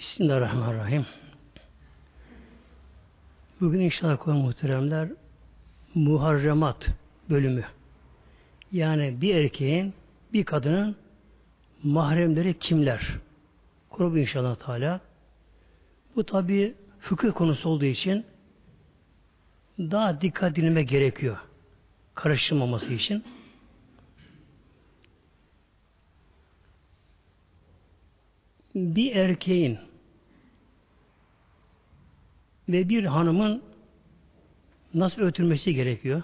Bismillahirrahmanirrahim. Bugün inşallah konu muhteremler muharremat bölümü. Yani bir erkeğin bir kadının mahremleri kimler? Kurbu inşallah Teala. Bu tabi fıkıh konusu olduğu için daha dikkat dinleme gerekiyor. Karıştırmaması için. Bir erkeğin ve bir hanımın nasıl ötülmesi gerekiyor?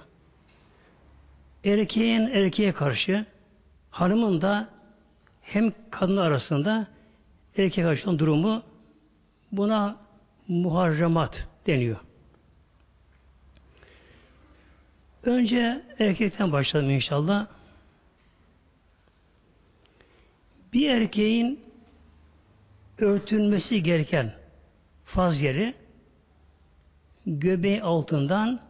Erkeğin erkeğe karşı hanımın da hem kadın arasında erkek karşı durumu buna muharremat deniyor. Önce erkekten başlayalım inşallah. Bir erkeğin örtülmesi gereken faz yeri göbeği altından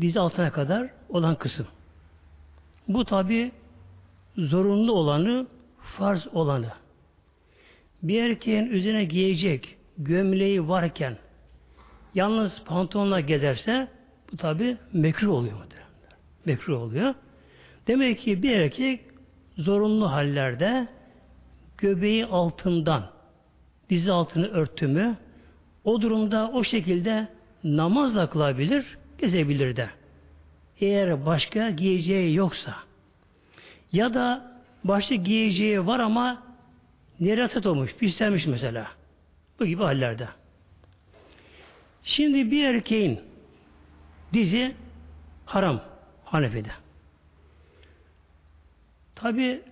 diz altına kadar olan kısım. Bu tabi zorunlu olanı, farz olanı. Bir erkeğin üzerine giyecek gömleği varken yalnız pantolonla gezerse bu tabi mekruh oluyor. Mekruh oluyor. Demek ki bir erkek zorunlu hallerde göbeği altından dizi altını örtümü o durumda o şekilde namazla kılabilir, gezebilir de. Eğer başka giyeceği yoksa ya da başka giyeceği var ama neraset olmuş, pislenmiş mesela. Bu gibi hallerde. Şimdi bir erkeğin dizi haram Hanefi'de. Tabi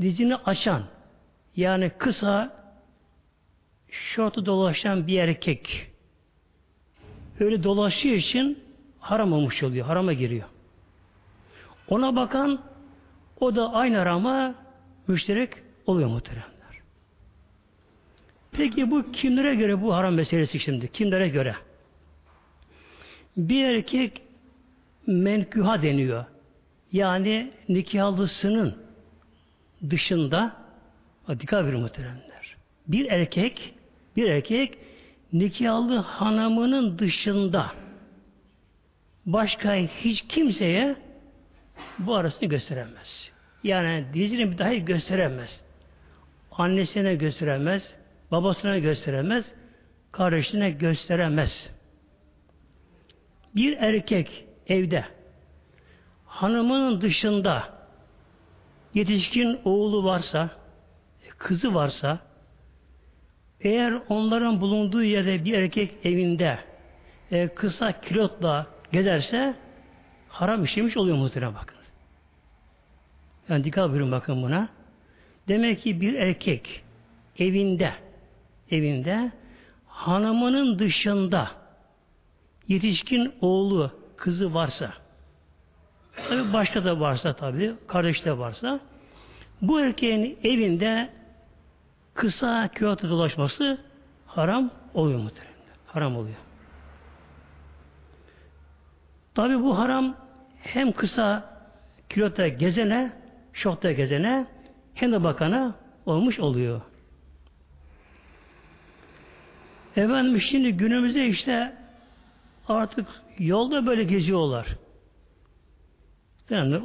dizini açan yani kısa şortu dolaşan bir erkek öyle dolaştığı için haram olmuş oluyor. Harama giriyor. Ona bakan o da aynı harama müşterek oluyor muhteremler. Peki bu kimlere göre bu haram meselesi şimdi? Kimlere göre? Bir erkek menküha deniyor. Yani nikahlısının dışında dikkat verin muhteremler. Bir erkek bir erkek nikahlı hanımının dışında başka hiç kimseye bu arasını gösteremez. Yani dizini dahi gösteremez. Annesine gösteremez, babasına gösteremez, kardeşine gösteremez. Bir erkek evde hanımının dışında yetişkin oğlu varsa, kızı varsa, eğer onların bulunduğu yerde bir erkek evinde e, kısa kilotla gezerse haram işlemiş oluyor muhtemelen bakın. Yani dikkat buyurun bakın buna. Demek ki bir erkek evinde evinde hanımının dışında yetişkin oğlu, kızı varsa tabi başka da varsa tabi, kardeş de varsa bu erkeğin evinde kısa küvata dolaşması haram oluyor muhtemelen. Haram oluyor. Tabi bu haram hem kısa kilota gezene, şokta gezene hem de bakana olmuş oluyor. Efendim şimdi günümüzde işte artık yolda böyle geziyorlar.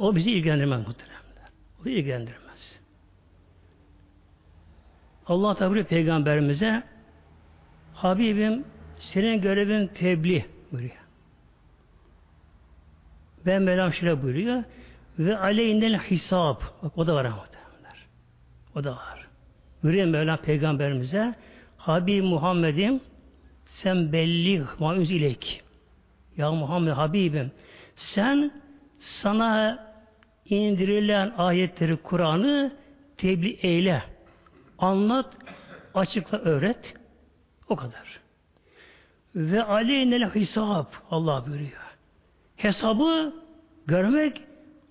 O bizi ilgilendirmez muhtemelen. O ilgilendirmez. Allah Teala peygamberimize Habibim senin görevin tebliğ buyuruyor. Ben Mevlam şöyle buyuruyor. Ve aleyhinden hesap. Bak o da var muhtemelenler. O da var. Buyuruyor Mevlam peygamberimize Habib Muhammed'im sen belli maüz ilek. Ya Muhammed Habibim sen sana indirilen ayetleri Kur'an'ı tebliğ eyle. Anlat, açıkla, öğret. O kadar. Ve aleynel hesap Allah buyuruyor. Hesabı görmek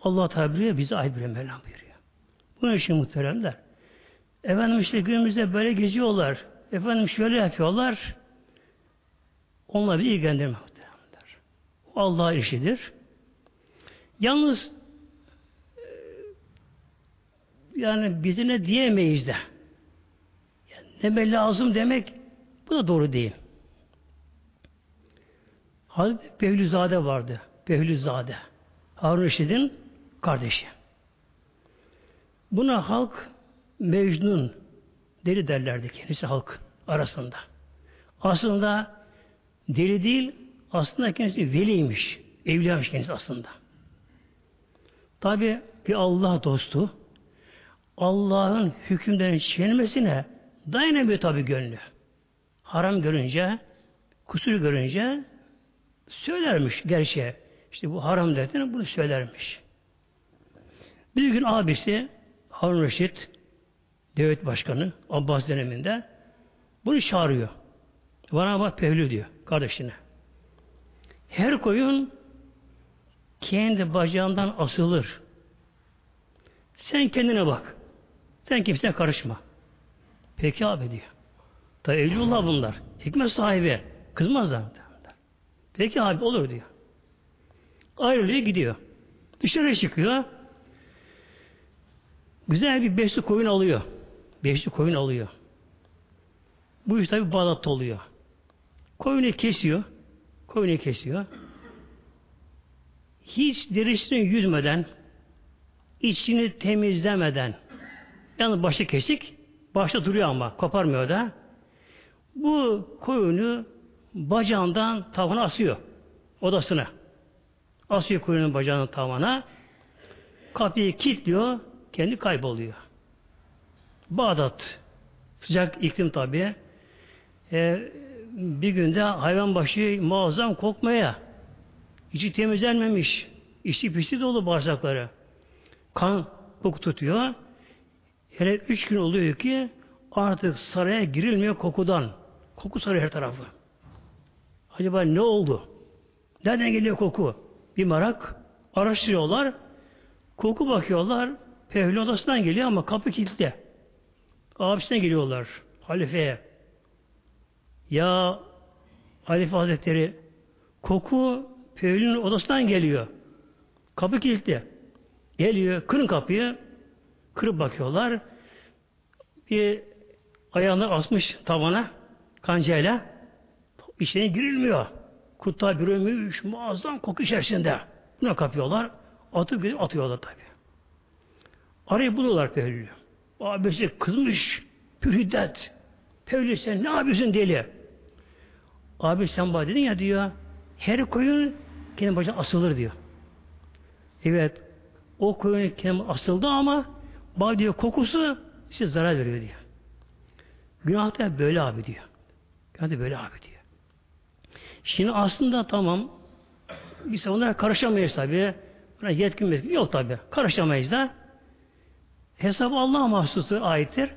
Allah Teala buyuruyor, bize ait bir Mevlam buyuruyor. Bunun için muhteremler. Efendim işte günümüzde böyle geziyorlar. Efendim şöyle yapıyorlar. Onunla bir ilgilendirme muhteremler. Allah işidir. Yalnız yani bizi ne diyemeyiz de. Neme lazım demek bu da doğru değil. Hazreti Behlülzade vardı. Behlülzade. Harun Reşid'in kardeşi. Buna halk Mecnun deli derlerdi kendisi halk arasında. Aslında deli değil, aslında kendisi veliymiş. Evliyaymış kendisi aslında. Tabi bir Allah dostu Allah'ın hükümlerini çiğnemesine dayanamıyor tabi gönlü. Haram görünce, kusur görünce söylermiş gerçeğe. İşte bu haram dediğini bunu söylermiş. Bir gün abisi Harun Reşit devlet başkanı Abbas döneminde bunu çağırıyor. Bana bak pevlü diyor kardeşine. Her koyun kendi bacağından asılır. Sen kendine bak. Sen kimseye karışma. Peki abi diyor. Da evlullah bunlar. Hikmet sahibi. Kızmazlar. Peki abi olur diyor. Ayrılıyor gidiyor. Dışarı çıkıyor. Güzel bir beşli koyun alıyor. Beşli koyun alıyor. Bu iş tabi Bağdat'ta oluyor. Koyunu kesiyor. Koyunu kesiyor. Hiç derisini yüzmeden, içini temizlemeden, yani başı kesik, başta duruyor ama koparmıyor da. Bu koyunu bacağından tavana asıyor. Odasına. Asıyor koyunun bacağının tavana. Kapıyı kilitliyor. Kendi kayboluyor. Bağdat. Sıcak iklim tabi. Ee, bir günde hayvan başı muazzam kokmaya. içi temizlenmemiş. içi pisi dolu bağırsakları. Kan koku tutuyor. Hele üç gün oluyor ki artık saraya girilmiyor kokudan. Koku sarıyor her tarafı. Acaba ne oldu? Nereden geliyor koku? Bir merak. Araştırıyorlar. Koku bakıyorlar. Pehli odasından geliyor ama kapı kilitli. Abisine geliyorlar. Halifeye. Ya Halife Hazretleri koku Pehli'nin odasından geliyor. Kapı kilitli. Geliyor. Kırın kapıyı. Kırıp bakıyorlar. Bir ayağını asmış tavana kancayla. İçine girilmiyor. Kurtlar bürümüş, muazzam koku içerisinde. Buna kapıyorlar. Atıp gidip atıyorlar tabi. Arayı buluyorlar Pevlülü. Abisi kızmış, pürhiddet. Pevlü sen ne yapıyorsun deli? Abi sen bana dedin ya diyor, her koyun kendi başına asılır diyor. Evet, o koyun kendi asıldı ama bana diyor kokusu size zarar veriyor diyor. Günah da böyle abi diyor. Günah da böyle abi diyor. Şimdi aslında tamam biz onlara karışamayız tabi. Buna yetkin yetkin yok tabi. Karışamayız da. Hesabı Allah'a mahsusu aittir.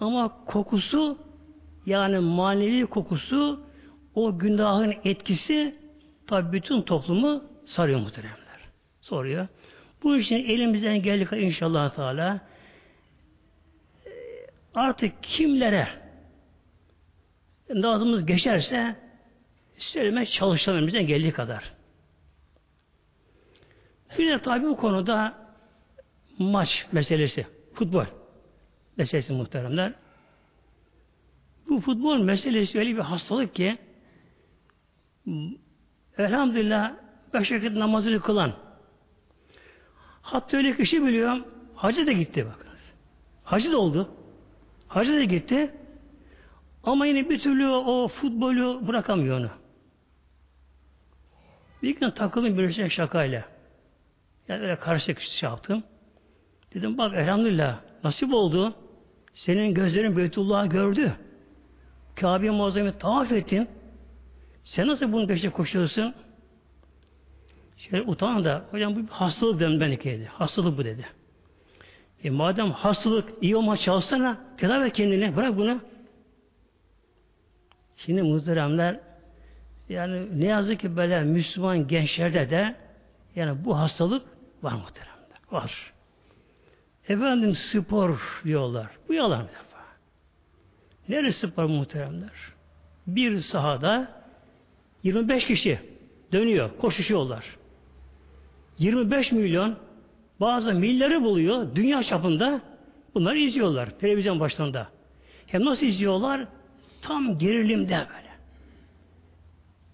Ama kokusu yani manevi kokusu o günahın etkisi tabi bütün toplumu sarıyor muhteremler. Soruyor. Bu için elimizden geldik inşallah Teala artık kimlere nazımız geçerse söylemeye çalışalım elimizden geldiği kadar. Bir de tabi bu konuda maç meselesi, futbol meselesi muhteremler. Bu futbol meselesi öyle bir hastalık ki elhamdülillah beş vakit namazını kılan hatta öyle kişi biliyorum hacı da gitti bakınız. Hacı da oldu. Hacı da gitti. Ama yine bir türlü o futbolu bırakamıyor onu. Bir gün takıldım bir şey şakayla. Yani öyle karışık şey yaptım. Dedim bak elhamdülillah nasip oldu. Senin gözlerin Beytullah'ı gördü. Kabe'ye muazzamı tavaf ettin. Sen nasıl bunun peşine koşuyorsun? Şöyle utan da hocam bu bir hastalık dedim ben dedi. Hastalık bu dedi. E madem hastalık iyi olma çalışsana tedavi kendini. Bırak bunu. Şimdi muhteremler yani ne yazık ki böyle Müslüman gençlerde de yani bu hastalık var muhteremler. Var. Efendim spor diyorlar. Bu yalan bir defa. Neresi spor muhteremler? Bir sahada 25 kişi dönüyor, koşuşuyorlar. 25 milyon bazı milleri buluyor dünya çapında bunları izliyorlar televizyon başlarında. Hem nasıl izliyorlar? Tam gerilimde böyle.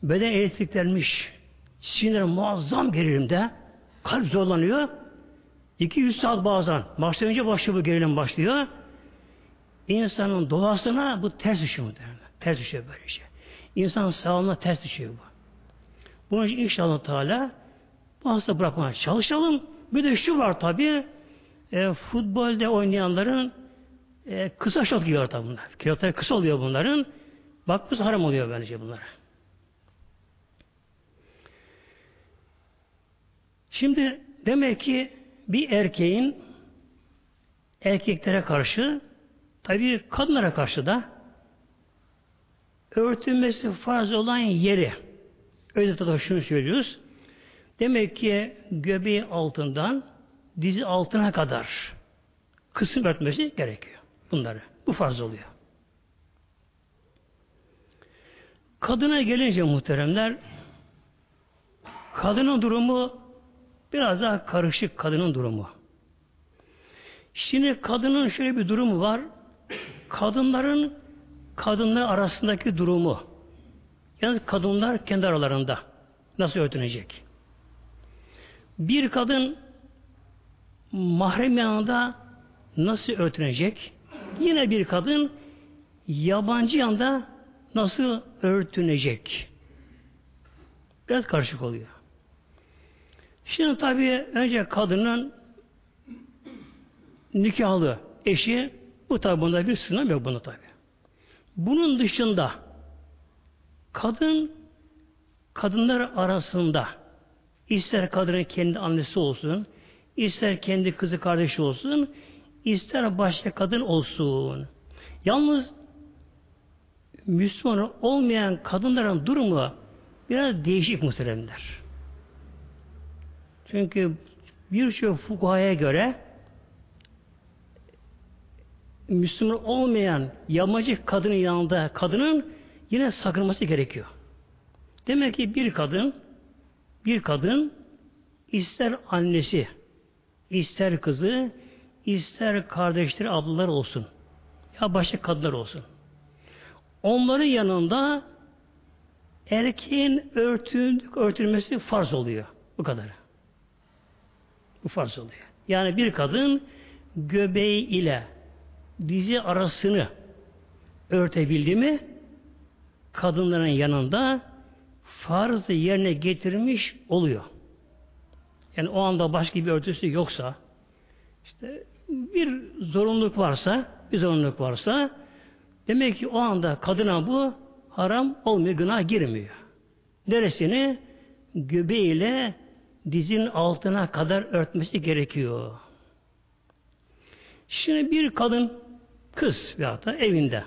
Beden elektriklenmiş. Sinir muazzam gerilimde. Kalp zorlanıyor. 200 saat bazen. Başta önce başlıyor bu gerilim başlıyor. İnsanın doğasına bu ters düşüyor muhtemelen. Ters düşüyor böyle şey. İnsan sağlığına ters düşüyor bu. Bunun için inşallah Teala hasta bırakmaya çalışalım. Bir de şu var tabi e, futbolda oynayanların e, kısa şort giyiyor tabi bunlar. Kilotları kısa oluyor bunların. Bak bu haram oluyor bence bunlara. Şimdi demek ki bir erkeğin erkeklere karşı tabi kadınlara karşı da örtülmesi farz olan yeri öyle de şunu söylüyoruz. Demek ki göbeği altından dizi altına kadar kısım örtmesi gerekiyor. Bunları. Bu farz oluyor. Kadına gelince muhteremler kadının durumu biraz daha karışık kadının durumu. Şimdi kadının şöyle bir durumu var. Kadınların kadınlar arasındaki durumu. Yani kadınlar kendi aralarında nasıl örtünecek? Bir kadın mahrem yanında nasıl örtünecek? Yine bir kadın yabancı yanında nasıl örtünecek? Biraz karışık oluyor. Şimdi tabii önce kadının nikahlı eşi bu tabi bunda bir sınır yok bunu tabi. Bunun dışında kadın kadınlar arasında ister kadının kendi annesi olsun, ister kendi kızı kardeşi olsun, ister başka kadın olsun. Yalnız Müslüman olmayan kadınların durumu biraz değişik muhteremler. Çünkü birçok fukahaya göre Müslüman olmayan yamacı kadının yanında kadının yine sakınması gerekiyor. Demek ki bir kadın bir kadın ister annesi, ister kızı, ister kardeşleri, ablalar olsun. Ya başka kadınlar olsun. Onların yanında erkeğin örtüldük, örtülmesi farz oluyor. Bu kadar. Bu farz oluyor. Yani bir kadın göbeği ile dizi arasını örtebildi mi kadınların yanında farzı yerine getirmiş oluyor. Yani o anda başka bir örtüsü yoksa işte bir zorunluluk varsa bir zorunluluk varsa demek ki o anda kadına bu haram olmuyor, günah girmiyor. Neresini? Göbeğiyle dizin altına kadar örtmesi gerekiyor. Şimdi bir kadın kız veyahut da evinde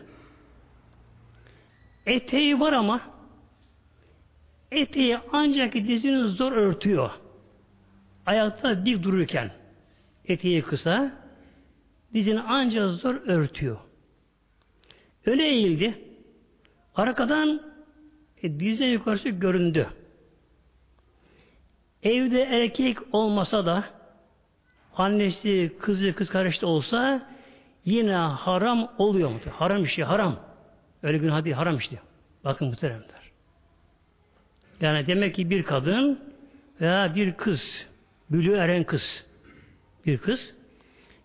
eteği var ama eteği ancak dizini zor örtüyor. Ayakta dik dururken eteği kısa dizini ancak zor örtüyor. Öyle eğildi. Arkadan e, dizine yukarısı göründü. Evde erkek olmasa da annesi, kızı, kız kardeşi olsa yine haram oluyor? Haram işi, haram. Öyle günah değil, haram işte. Bakın muhteremler. Yani demek ki bir kadın veya bir kız, bülü eren kız, bir kız,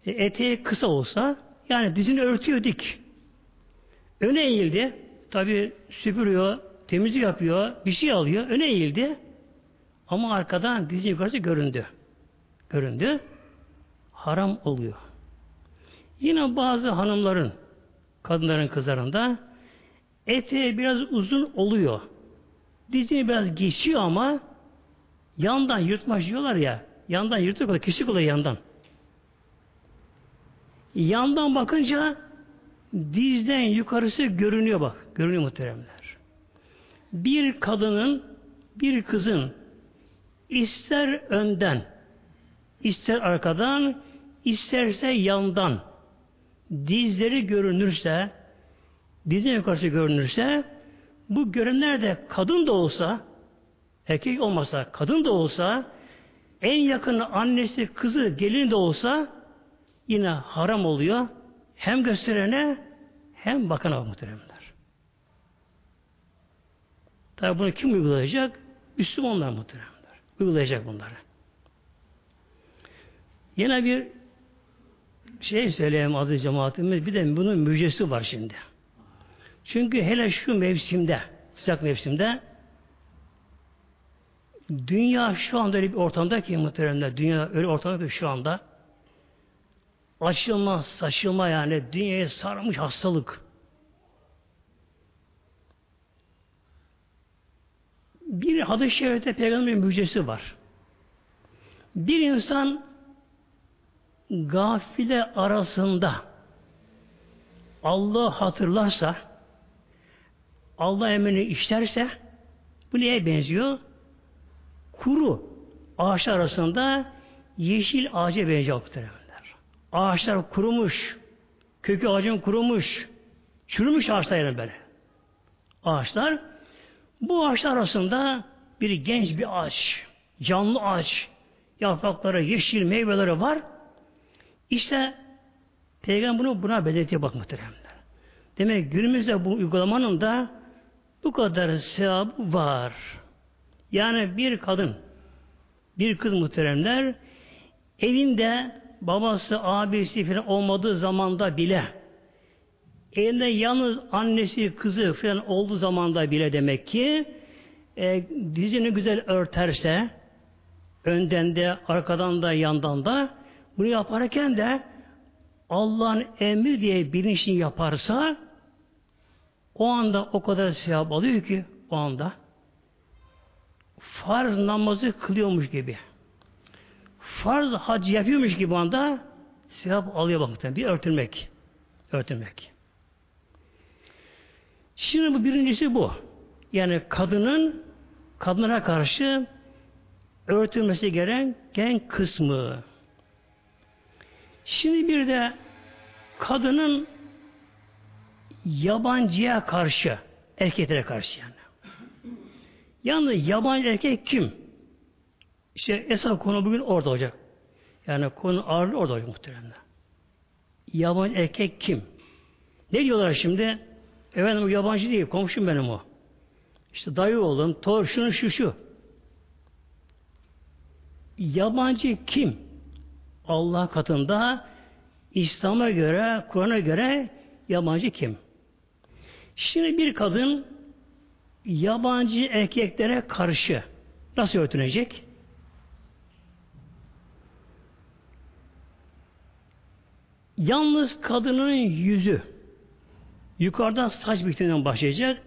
e, eteği kısa olsa, yani dizini örtüyor dik. Öne eğildi, tabi süpürüyor, temizlik yapıyor, bir şey alıyor, öne eğildi. Ama arkadan dizin yukarısı göründü. Göründü. Haram oluyor. Yine bazı hanımların, kadınların kızlarında eteği biraz uzun oluyor. Dizini biraz geçiyor ama yandan yırtmaç diyorlar ya. Yandan yırtık. Kesik oluyor yandan. Yandan bakınca dizden yukarısı görünüyor bak. Görünüyor muhteremler. Bir kadının, bir kızın ister önden, ister arkadan, isterse yandan dizleri görünürse, dizin yukarısı görünürse bu görenler de kadın da olsa, erkek olmasa, kadın da olsa, en yakın annesi, kızı, gelin de olsa yine haram oluyor. Hem gösterene hem bakana muhteremler. Tabi bunu kim uygulayacak? Müslümanlar muhteremler. Uygulayacak bunları. Yine bir şey söyleyeyim adı cemaatimiz. Bir de bunun müjdesi var şimdi. Çünkü hele şu mevsimde, sıcak mevsimde dünya şu anda öyle bir ortamda ki muhteremler, dünya öyle ortamda ki şu anda açılma, saçılma yani dünyaya sarmış hastalık. Bir hadis-i şerifte peygamberin müjdesi var. Bir insan gafile arasında Allah hatırlarsa Allah emrini işlerse bu neye benziyor? Kuru ağaç arasında yeşil ağaca benziyor. Ağaçlar kurumuş, kökü ağacın kurumuş, çürümüş ağaçlar yani böyle. Ağaçlar bu ağaçlar arasında bir genç bir ağaç, canlı ağaç, yaprakları, yeşil meyveleri var. İşte Peygamber bunu buna belirtiyor bak muhteremler. Demek günümüzde bu uygulamanın da bu kadar sevabı var. Yani bir kadın, bir kız muhteremler evinde babası, abisi falan olmadığı zamanda bile elinde yalnız annesi, kızı falan olduğu zamanda bile demek ki e, dizini güzel örterse önden de, arkadan da, yandan da bunu yaparken de Allah'ın emri diye bilinçli yaparsa o anda o kadar sevap alıyor ki o anda farz namazı kılıyormuş gibi farz hac yapıyormuş gibi anda sevap alıyor bakın. Bir örtülmek. Örtülmek. Şimdi bu birincisi bu. Yani kadının kadınlara karşı örtülmesi gereken kısmı. Şimdi bir de kadının yabancıya karşı, erkeklere karşı yani. Yalnız yabancı erkek kim? İşte esas konu bugün orada olacak. Yani konu ağırlığı orada olacak muhtemelen. Yabancı erkek kim? Ne diyorlar şimdi? Efendim o yabancı değil, komşum benim o. İşte dayı oğlum, tor, şunu, şu, şu. Yabancı kim? Allah katında İslam'a göre, Kur'an'a göre yabancı kim? Şimdi bir kadın yabancı erkeklere karşı nasıl örtünecek? Yalnız kadının yüzü yukarıdan saç bitiminden başlayacak.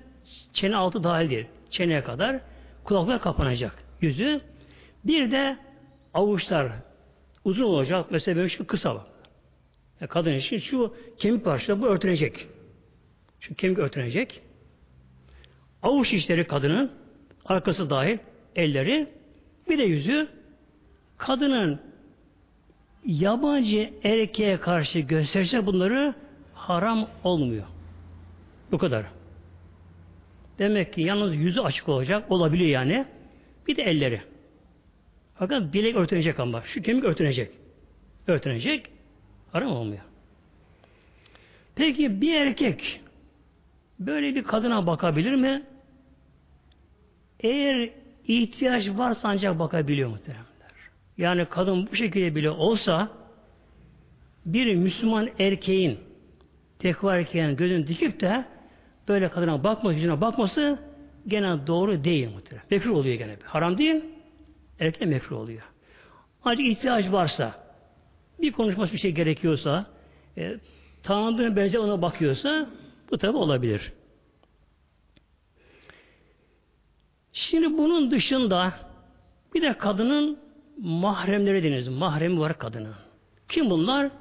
Çene altı dahil değil. Çeneye kadar kulaklar kapanacak. Yüzü. Bir de avuçlar uzun olacak. Mesela böyle şu kısa. Yani kadın için şu kemik parçası bu örtünecek. Şu kemik örtünecek. Avuç işleri kadının arkası dahil elleri bir de yüzü kadının yabancı erkeğe karşı gösterse bunları haram olmuyor. Bu kadar. Demek ki yalnız yüzü açık olacak. Olabilir yani. Bir de elleri. Fakat bilek örtünecek ama. Şu kemik örtünecek. Örtünecek. Haram olmuyor. Peki bir erkek böyle bir kadına bakabilir mi? Eğer ihtiyaç varsa ancak bakabiliyor muhtemelen yani kadın bu şekilde bile olsa bir Müslüman erkeğin tekva erkeğin gözünü dikip de böyle kadına bakma, yüzüne bakması gene doğru değil muhtemelen. Mekruh oluyor gene. Haram değil, erkek mekruh oluyor. Ancak ihtiyaç varsa, bir konuşması bir şey gerekiyorsa, e, tanıdığına benzer ona bakıyorsa, bu tabi olabilir. Şimdi bunun dışında bir de kadının mahremleri deniz. Mahremi var kadının. Kim bunlar?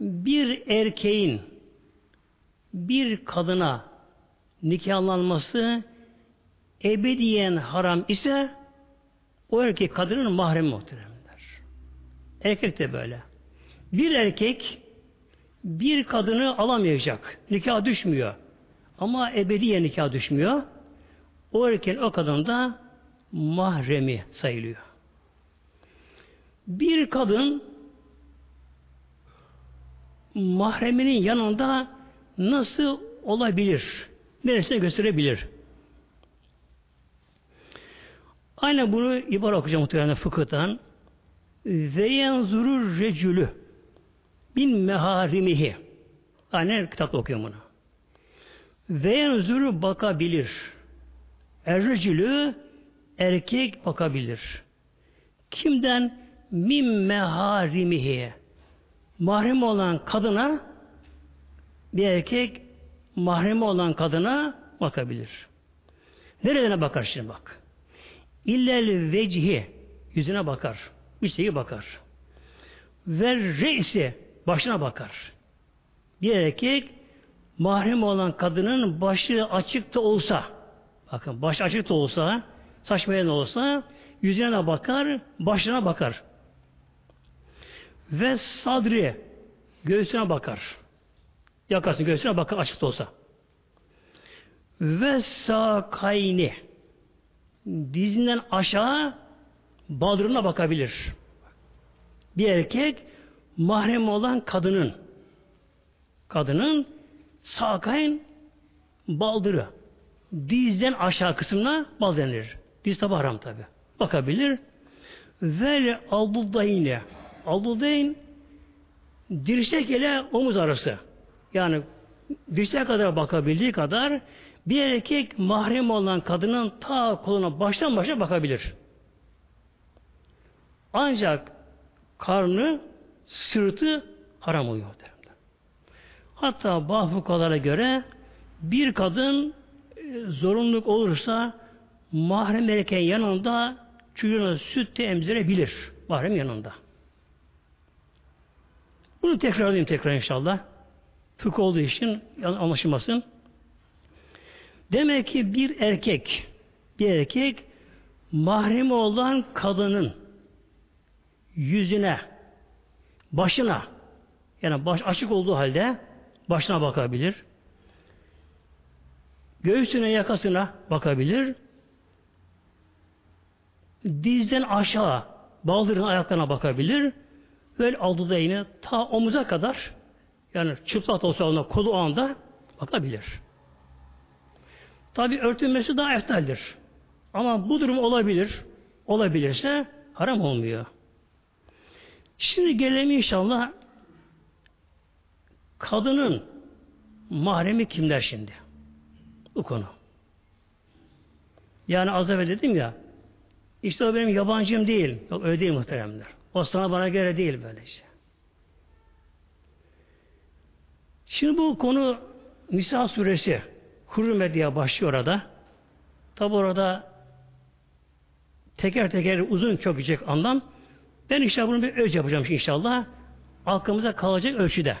Bir erkeğin bir kadına nikahlanması ebediyen haram ise o erkek kadının mahremi muhteremler. Erkek de böyle. Bir erkek bir kadını alamayacak. Nikah düşmüyor. Ama ebediyen nikah düşmüyor. O erkeğin o kadın da mahremi sayılıyor. Bir kadın mahreminin yanında nasıl olabilir? Neresine gösterebilir? Aynen bunu ibar okuyacağım muhtemelen fıkıhtan. Ve yenzurur recülü bin meharimihi. Aynen kitapta okuyorum bunu. Ve yenzuru bakabilir. Errecülü erkek bakabilir. Kimden? Min meharimihi. Mahrem olan kadına bir erkek mahremi olan kadına bakabilir. Nereden bakar şimdi bak. İllel vecihi yüzüne bakar. Bir şeyi bakar. Ve reisi başına bakar. Bir erkek mahrem olan kadının başı açık da olsa bakın baş açık da olsa saçmayan olsa yüzüne de bakar, başına bakar. Ve sadri göğsüne bakar. Yakasını göğsüne bakar açık da olsa. Ve sakayni dizinden aşağı baldırına bakabilir. Bir erkek mahrem olan kadının kadının sakayn baldırı dizden aşağı kısmına bal denilir. Diz tabi haram tabi. Bakabilir. Ve aldudayne aldudayn dirsek ile omuz arası. Yani dirsek kadar bakabildiği kadar bir erkek mahrem olan kadının ta koluna baştan başa bakabilir. Ancak karnı, sırtı haram oluyor. Hatta bahfukalara göre bir kadın e, zorunluluk olursa mahrem erkeğin yanında çocuğuna süt de emzirebilir. Mahrem yanında. Bunu tekrarlayayım tekrar inşallah. Fıkıh olduğu için anlaşılmasın. Demek ki bir erkek bir erkek mahremi olan kadının yüzüne başına yani baş açık olduğu halde başına bakabilir. Göğsüne yakasına bakabilir. Dizden aşağı baldırın ayaklarına bakabilir. Böyle aldığı yine ta omuza kadar yani çıplak olsa ona kolu anda bakabilir. Tabi örtülmesi daha eftaldir. Ama bu durum olabilir. Olabilirse haram olmuyor. Şimdi gelelim inşallah kadının mahremi kimler şimdi? Bu konu. Yani az evvel dedim ya işte o benim yabancım değil. Yok öyle değil muhteremler. O sana bana göre değil böyle işte. Şimdi bu konu Nisa suresi Hürmet diye başlıyor orada. Tabi orada teker teker uzun çok gidecek anlam. Ben inşallah bunu bir öz yapacağım inşallah. Aklımıza kalacak ölçüde.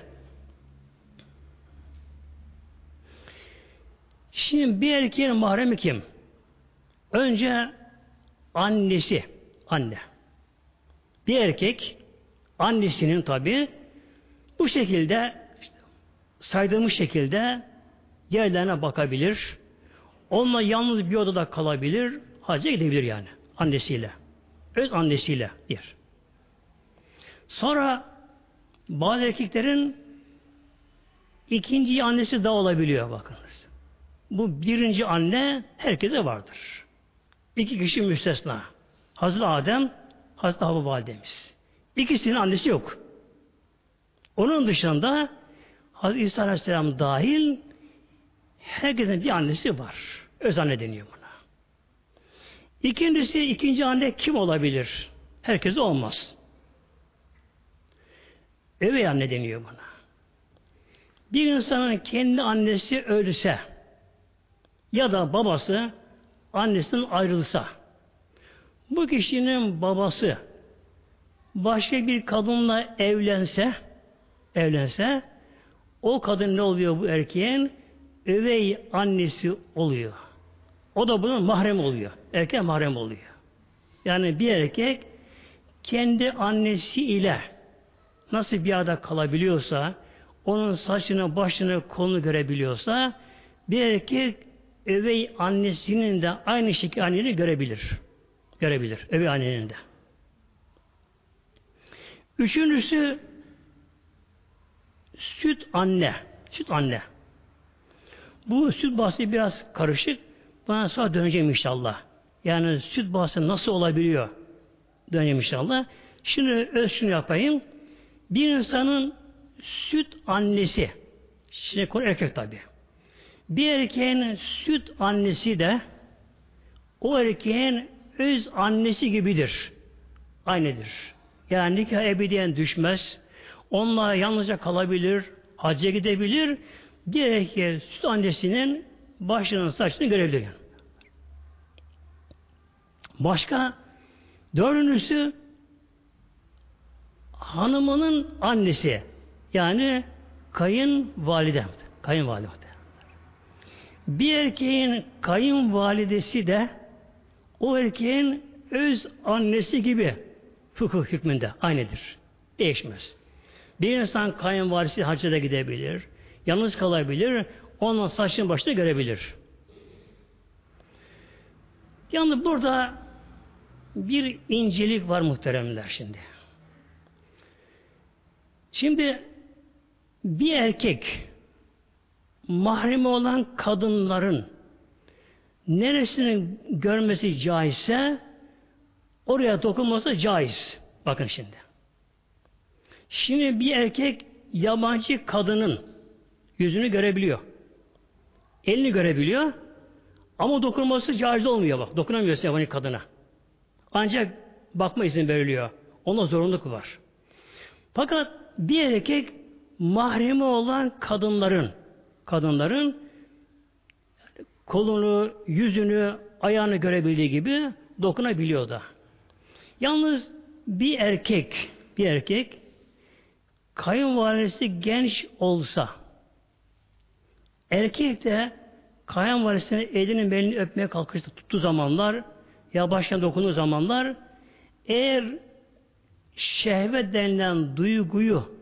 Şimdi bir erkeğin mahremi kim? Önce annesi, anne. Bir erkek annesinin tabi bu şekilde işte, saydığımız şekilde yerlerine bakabilir. Onunla yalnız bir odada kalabilir. Hacca gidebilir yani. Annesiyle. Öz annesiyle bir. Sonra bazı erkeklerin ikinci annesi da olabiliyor bakınız. Bu birinci anne herkese vardır. İki kişi müstesna. Hazreti Adem, Hazreti Havva validemiz. İkisinin annesi yok. Onun dışında Hazreti İsa Aleyhisselam dahil herkesin bir annesi var. Öz anne deniyor buna. İkincisi, ikinci anne kim olabilir? Herkese olmaz. Övey anne deniyor buna. Bir insanın kendi annesi ölse ya da babası annesinden ayrılsa bu kişinin babası başka bir kadınla evlense evlense o kadın ne oluyor bu erkeğin? Övey annesi oluyor. O da bunun mahrem oluyor. Erkek mahrem oluyor. Yani bir erkek kendi annesi ile nasıl bir arada kalabiliyorsa, onun saçını, başını, kolunu görebiliyorsa, bir erkek övey annesinin de aynı şekilde anneni görebilir. Görebilir. Övey annenin de. Üçüncüsü süt anne. Süt anne. Bu süt bahsi biraz karışık. Bana sonra döneceğim inşallah. Yani süt bahsi nasıl olabiliyor? Döneceğim inşallah. Şimdi öz şunu yapayım. Bir insanın süt annesi, şimdi konu erkek tabi. Bir erkeğin süt annesi de o erkeğin öz annesi gibidir. Aynıdır. Yani nikah ebediyen düşmez. Onunla yalnızca kalabilir, hacca gidebilir. Bir erkeğe süt annesinin başının saçını görebilir. Başka dördüncüsü hanımının annesi. Yani kayınvalide. Kayınvalide. Bir erkeğin kayınvalidesi de o erkeğin öz annesi gibi fıkıh hükmünde aynıdır. Değişmez. Bir insan kayınvalidesi hacca da gidebilir. Yalnız kalabilir. Onun saçını başını görebilir. Yalnız burada bir incelik var muhteremler şimdi. Şimdi bir erkek mahremi olan kadınların neresini görmesi caizse oraya dokunması caiz. Bakın şimdi. Şimdi bir erkek yabancı kadının yüzünü görebiliyor. Elini görebiliyor. Ama dokunması caiz olmuyor bak. Dokunamıyorsun yabancı kadına. Ancak bakma izin veriliyor. Ona zorunluluk var. Fakat bir erkek mahremi olan kadınların kadınların kolunu, yüzünü, ayağını görebildiği gibi dokunabiliyor da. Yalnız bir erkek, bir erkek kayınvalidesi genç olsa erkek de kayınvalidesinin elinin belini öpmeye kalkıştı tuttuğu zamanlar ya başına dokunduğu zamanlar eğer şehvet denilen duyguyu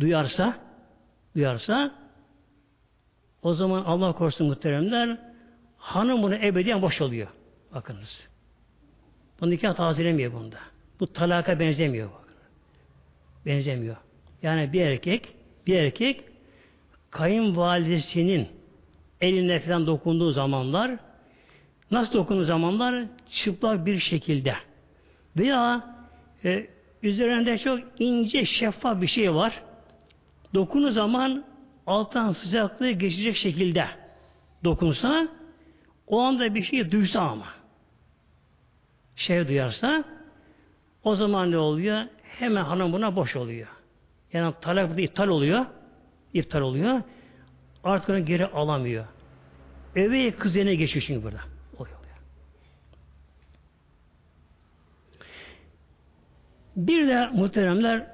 duyarsa duyarsa o zaman Allah korusun muhteremler hanım bunu ebediyen boş oluyor. Bakınız. Bu nikah tazelemiyor bunda. Bu talaka benzemiyor. Bakın. Benzemiyor. Yani bir erkek bir erkek kayınvalidesinin eline falan dokunduğu zamanlar nasıl dokunduğu zamanlar çıplak bir şekilde veya e, üzerinde çok ince şeffaf bir şey var. Dokunu zaman alttan sıcaklığı geçecek şekilde dokunsa o anda bir şey duysa ama şey duyarsa o zaman ne oluyor? Hemen hanım buna boş oluyor. Yani talak iptal oluyor. iptal oluyor. Artık onu geri alamıyor. Eve kız yerine geçiyor çünkü burada. Oluyor. Bir de muhteremler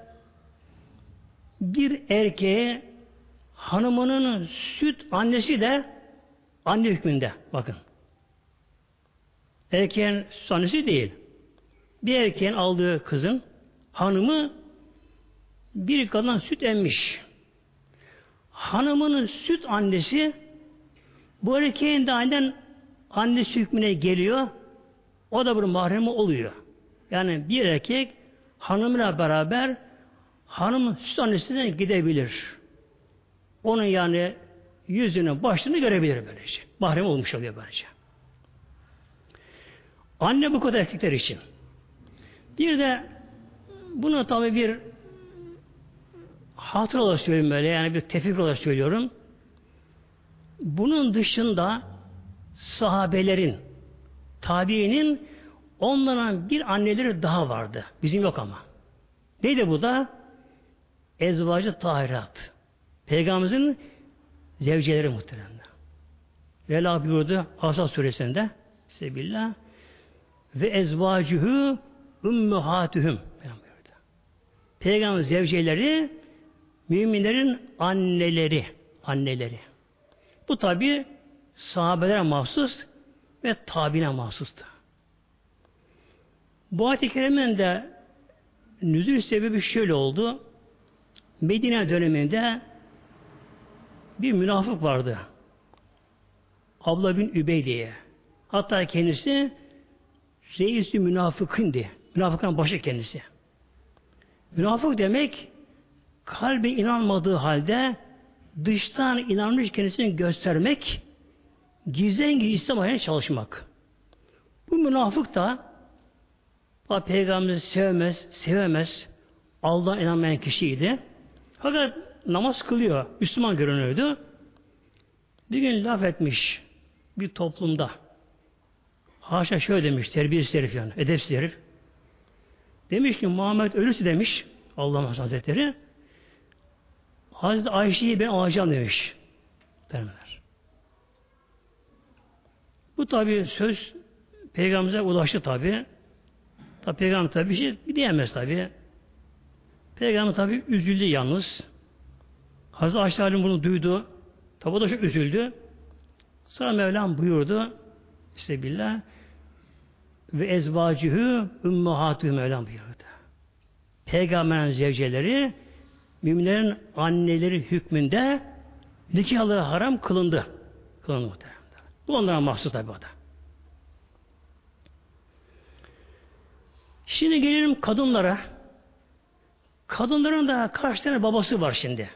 bir erkeğe hanımının süt annesi de anne hükmünde. Bakın. Erkeğin süt annesi değil. Bir erkeğin aldığı kızın hanımı bir kadın süt emmiş. Hanımının süt annesi bu erkeğin de aynen annesi hükmüne geliyor. O da bir mahremi oluyor. Yani bir erkek hanımla beraber hanımın süt annesine gidebilir. Onun yani yüzünü, başını görebilir böylece. Mahrem olmuş oluyor böylece. Anne bu kadar erkekler için. Bir de bunu tabi bir hatır olarak söylüyorum böyle yani bir tefik olarak söylüyorum. Bunun dışında sahabelerin, tabiinin onların bir anneleri daha vardı. Bizim yok ama. Neydi bu da? Ezvacı tahirat. Peygamberimizin zevceleri muhteremler. Vela buyurdu Asas suresinde Sebillah ve ezvacühü ümmühatühüm Peygamber zevceleri müminlerin anneleri anneleri. Bu tabi sahabelere mahsus ve tabine mahsustu. Bu ayet-i kerimenin de nüzül sebebi şöyle oldu. Medine döneminde bir münafık vardı. Abla bin Übey diye. Hatta kendisi reis-i münafıkindi. Münafıkın başı kendisi. Münafık demek kalbe inanmadığı halde dıştan inanmış kendisini göstermek, gizlen gizli İslam çalışmak. Bu münafık da Peygamber'i sevmez, sevemez. Allah'a inanmayan kişiydi. Fakat namaz kılıyor. Müslüman görünüyordu. Bir gün laf etmiş bir toplumda. Haşa şöyle demiş, terbiyesiz herif yani, edepsiz herif. Demiş ki Muhammed ölürse demiş, Allah Hazretleri, Hazreti Ayşe'yi ben alacağım demiş. Derler. Bu tabi söz Peygamber'e ulaştı tabi. Tabi Peygamber tabi şey diyemez tabi. Peygamber tabi üzüldü yalnız. Hazreti Ayşe bunu duydu. Tabi o da çok üzüldü. Sonra Mevlam buyurdu. İşte billah ve ezvacühü ümmahatü Mevlam buyurdu. Peygamberin zevceleri müminlerin anneleri hükmünde nikahları haram kılındı. Kılındı muhtemelen. Bu onlara mahsus tabi o da. Şimdi gelelim kadınlara. Kadınların da kaç tane babası var şimdi.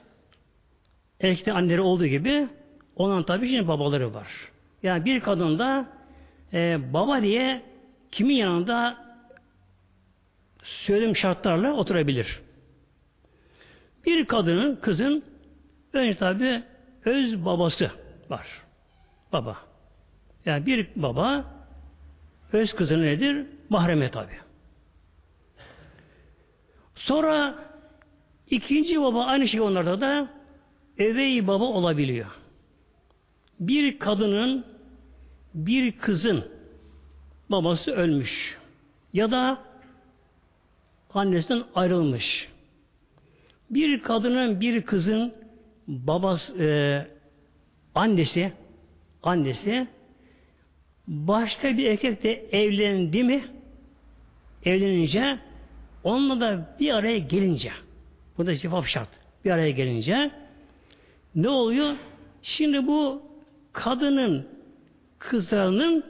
Erkekte anneleri olduğu gibi onun tabi şimdi babaları var. Yani bir kadında e, baba diye kimin yanında söylediğim şartlarla oturabilir. Bir kadının, kızın önce tabi öz babası var. Baba. Yani bir baba öz kızının nedir? Mahreme tabi. Sonra ikinci baba aynı şey onlarda da evey baba olabiliyor. Bir kadının bir kızın babası ölmüş ya da annesinden ayrılmış. Bir kadının bir kızın babası e, annesi annesi başka bir erkekle evlendi mi evlenince onunla da bir araya gelince bu da cevap şart. Bir araya gelince ne oluyor? Şimdi bu kadının kızlarının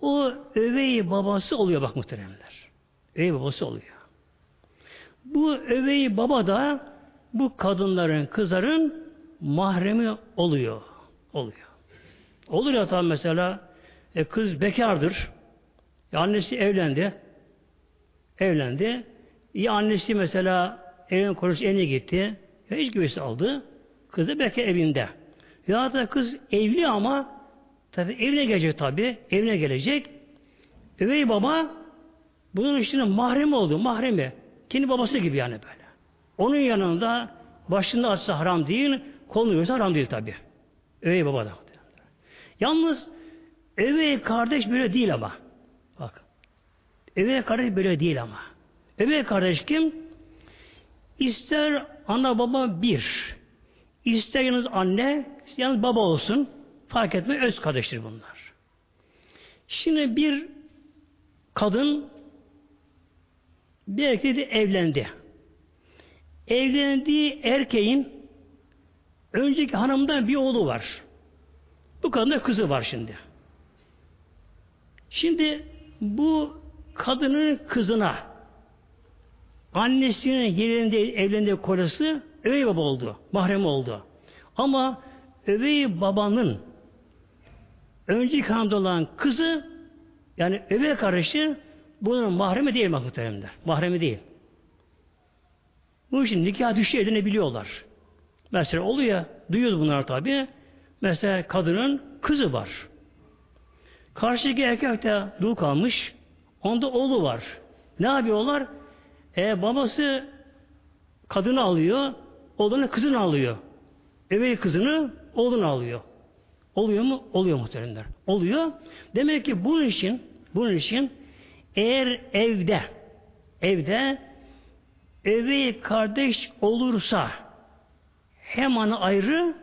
o övey babası oluyor bak muhteremler. Övey babası oluyor. Bu övey baba da bu kadınların, kızların mahremi oluyor. Oluyor. Olur ya tam mesela e, kız bekardır. E, annesi evlendi. Evlendi. Ya annesi mesela evin korusu evine gitti. Ya hiç güvesi aldı. Kız da bekar evinde. Ya da kız evli ama tabi evine gelecek tabi. Evine gelecek. Övey baba bunun içine mahrem oldu. Mahremi. Kendi babası gibi yani böyle. Onun yanında başında açsa haram değil, kolunu görse haram değil tabi. Övey baba da. Yalnız övey kardeş böyle değil ama. Bak. Övey kardeş böyle değil ama. Övey kardeş kim? İster ana baba bir. İster yalnız anne, yalnız baba olsun. Fark etme öz kardeştir bunlar. Şimdi bir kadın bir erkekle evlendi. Evlendiği erkeğin önceki hanımdan bir oğlu var. Bu kadında kızı var şimdi. Şimdi bu kadının kızına annesinin yerinde evlendiği kocası övey baba oldu. Mahrem oldu. Ama övey babanın önceki hanımda olan kızı yani övey karışı bunun mahremi değil muhteremler. Mahremi değil. Bu için nikah düşü edinebiliyorlar. Mesela oluyor duyuyoruz bunlar tabi. Mesela kadının kızı var. Karşıdaki erkek de dul kalmış. Onda oğlu var. Ne yapıyorlar? E, babası kadını alıyor, oğlunu kızını alıyor. Eveyi kızını oğlunu alıyor. Oluyor mu? Oluyor muhteremler. Oluyor. Demek ki bunun için bunun için eğer evde evde evi kardeş olursa hem ana ayrı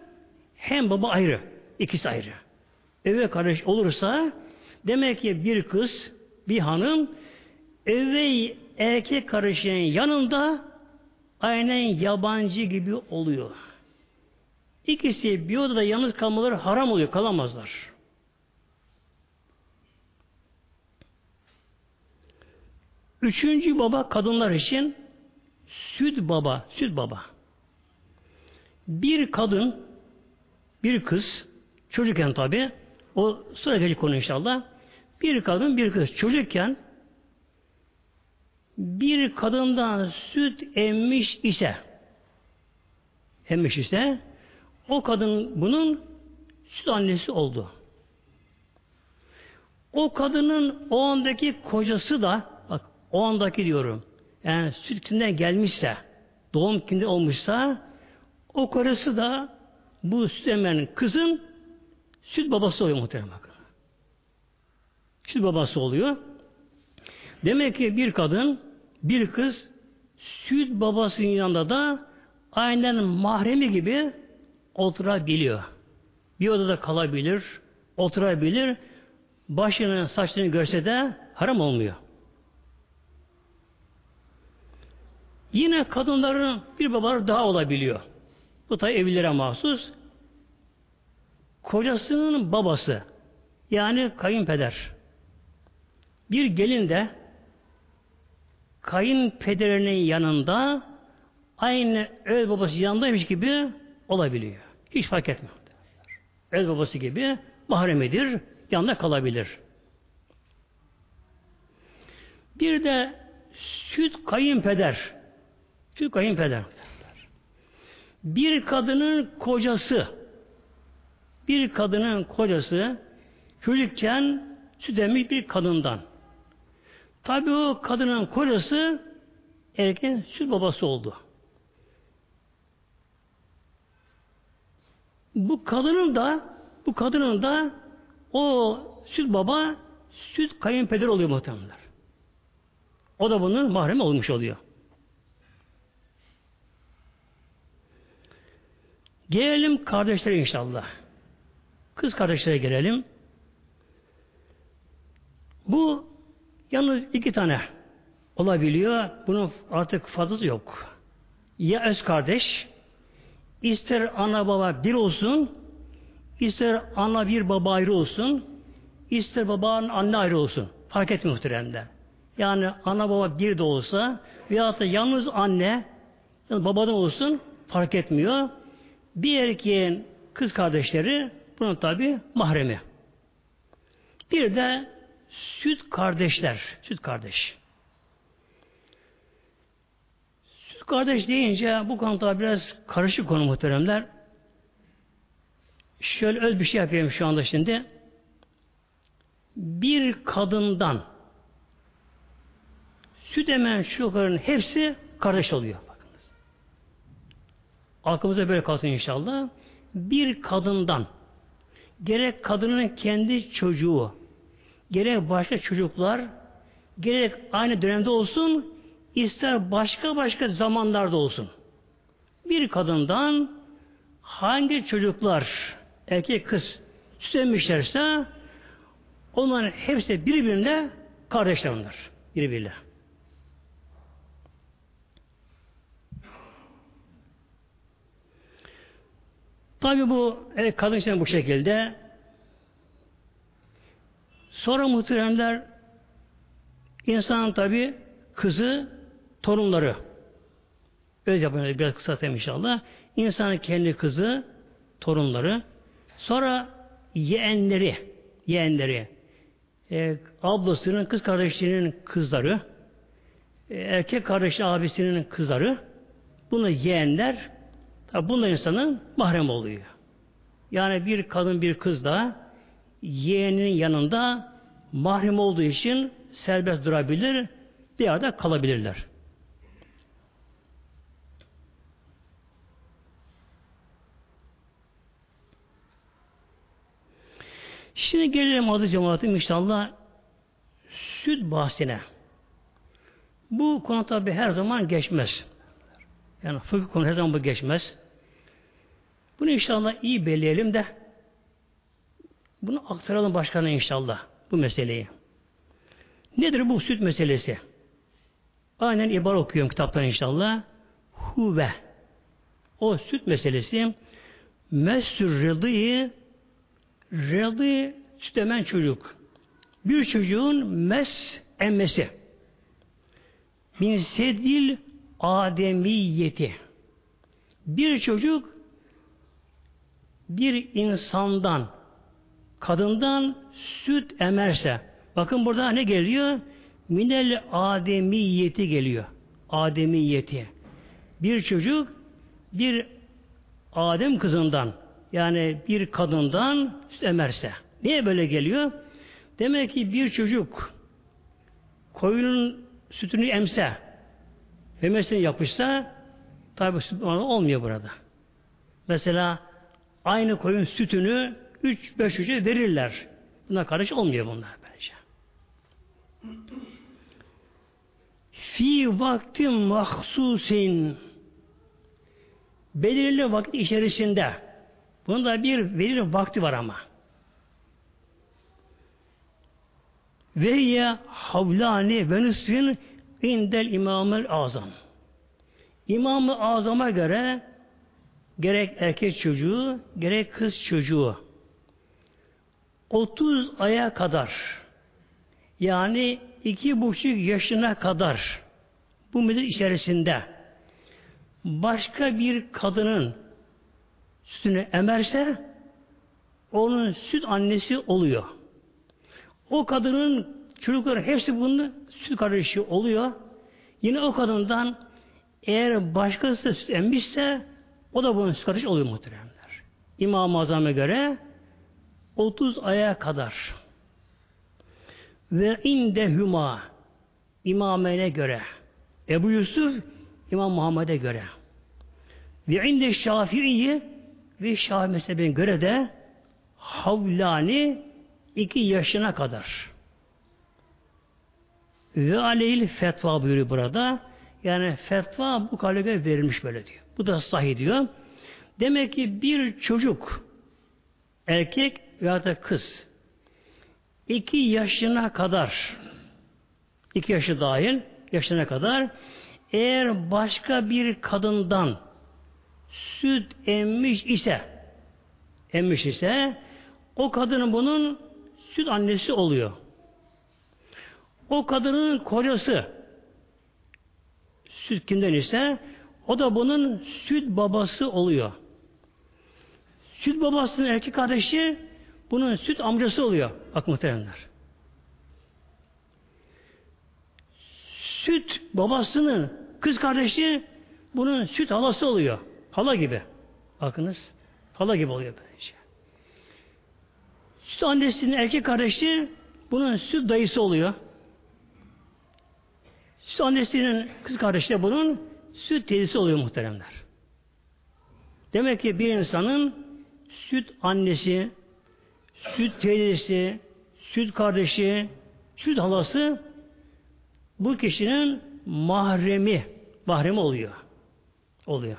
hem baba ayrı. ikisi ayrı. Eve kardeş olursa demek ki bir kız, bir hanım eve erkek kardeşinin yanında aynen yabancı gibi oluyor. İkisi bir odada yalnız kalmaları haram oluyor, kalamazlar. Üçüncü baba kadınlar için süt baba, süt baba. Bir kadın bir kız çocukken tabi o sonra gelecek konu inşallah. Bir kadın bir kız çocukken bir kadından süt emmiş ise emmiş ise o kadın bunun süt annesi oldu. O kadının o andaki kocası da bak o andaki diyorum yani sütünden gelmişse doğum kimde olmuşsa o karısı da bu süt emenin kızın süt babası oluyor muhtemelen. Süt babası oluyor. Demek ki bir kadın, bir kız süt babasının yanında da aynen mahremi gibi oturabiliyor. Bir odada kalabilir, oturabilir, başını, saçlarını görse de haram olmuyor. Yine kadınların bir babaları daha olabiliyor. Bu da evlilere mahsus. Kocasının babası yani kayınpeder. Bir gelin de kayınpederinin yanında aynı öz babası yanındaymış gibi olabiliyor. Hiç fark etmiyor. Öz babası gibi mahremidir, yanında kalabilir. Bir de süt kayınpeder. Süt kayınpeder. Bir kadının kocası bir kadının kocası çocukken süt emmiş bir kadından. Tabi o kadının kocası erken süt babası oldu. Bu kadının da bu kadının da o süt baba süt kayınpeder oluyor muhtemelenler. O da bunun mahremi olmuş oluyor. Gelelim kardeşlere inşallah. Kız kardeşlere gelelim. Bu yalnız iki tane olabiliyor. Bunun artık fazlası yok. Ya öz kardeş, ister ana baba bir olsun, ister ana bir baba ayrı olsun, ister babanın anne ayrı olsun. Fark etmiyor muhteremde. Yani ana baba bir de olsa veya da yalnız anne yani babadan olsun fark etmiyor. Bir erkeğin kız kardeşleri bunun tabi mahremi. Bir de süt kardeşler. Süt kardeş. Süt kardeş deyince bu konuda biraz karışık konu muhteremler. Şöyle öz bir şey yapayım şu anda şimdi. Bir kadından süt emen çocukların hepsi kardeş oluyor. Bakınız. Aklımıza böyle kalsın inşallah. Bir kadından gerek kadının kendi çocuğu, gerek başka çocuklar, gerek aynı dönemde olsun, ister başka başka zamanlarda olsun. Bir kadından hangi çocuklar, erkek kız süslenmişlerse onların hepsi birbirine kardeşler onlar. Birbirine. Tabi bu evet, kadın için bu şekilde. Sonra muhteremler insanın tabi kızı, torunları. Öz yapımını biraz kısaltayım inşallah. İnsanın kendi kızı, torunları, sonra yeğenleri, yeğenleri, e, ablasının, kız kardeşlerinin kızları, e, erkek kardeş abisinin kızları, bunu yeğenler, Tabi insanın mahrem oluyor. Yani bir kadın bir kız da yeğeninin yanında mahrem olduğu için serbest durabilir, bir yerde kalabilirler. Şimdi gelelim aziz cemaatim inşallah süt bahsine. Bu konu tabi her zaman geçmez. Yani fıkıh konu her zaman bu geçmez. Bunu inşallah iyi belirleyelim de bunu aktaralım başkana inşallah bu meseleyi. Nedir bu süt meselesi? Aynen ibar okuyorum kitaptan inşallah. Huve. O süt meselesi mesür rıdıyı rıdı süt emen çocuk. Bir çocuğun mes emmesi. Min sedil ademiyeti. Bir çocuk bir insandan kadından süt emerse bakın burada ne geliyor? Minel ademiyeti geliyor. Ademiyeti. Bir çocuk bir Adem kızından yani bir kadından süt emerse. Niye böyle geliyor? Demek ki bir çocuk koyunun sütünü emse memesine yapışsa tabi süt olmuyor burada. Mesela aynı koyun sütünü 3-5 çocuğa verirler. Buna karış olmuyor bunlar bence. Fi vaktin mahsusin belirli vakit içerisinde bunda bir belirli vakti var ama. Ve ya havlani ve nısfin indel imamel azam. İmam-ı Azam'a göre gerek erkek çocuğu, gerek kız çocuğu 30 aya kadar yani iki buçuk yaşına kadar bu müddet içerisinde başka bir kadının sütünü emerse onun süt annesi oluyor. O kadının çocukların hepsi bunun süt kardeşi oluyor. Yine o kadından eğer başkası da süt emmişse o da bunun süt kardeşi oluyor muhteremler. İmam-ı Azam'a göre 30 aya kadar ve indehuma imamene göre Ebu Yusuf İmam Muhammed'e göre ve inde Şafii'yi ve Şafii mezhebine göre de havlani iki yaşına kadar. Ve aleyhil fetva buyuruyor burada. Yani fetva bu kalebe verilmiş böyle diyor. Bu da sahih diyor. Demek ki bir çocuk erkek veya da kız iki yaşına kadar iki yaşı dahil yaşına kadar eğer başka bir kadından süt emmiş ise emmiş ise o kadının bunun süt annesi oluyor. O kadının kocası süt kimden ise o da bunun süt babası oluyor. Süt babasının erkek kardeşi bunun süt amcası oluyor. Bak muhteremler. Süt babasının kız kardeşi bunun süt halası oluyor. Hala gibi. Bakınız. Hala gibi oluyor böylece. Süt annesinin erkek kardeşi bunun süt dayısı oluyor. Süt annesinin kız kardeşi de bunun süt teyzesi oluyor muhteremler. Demek ki bir insanın süt annesi, süt teyzesi, süt kardeşi, süt halası bu kişinin mahremi, mahremi oluyor. Oluyor.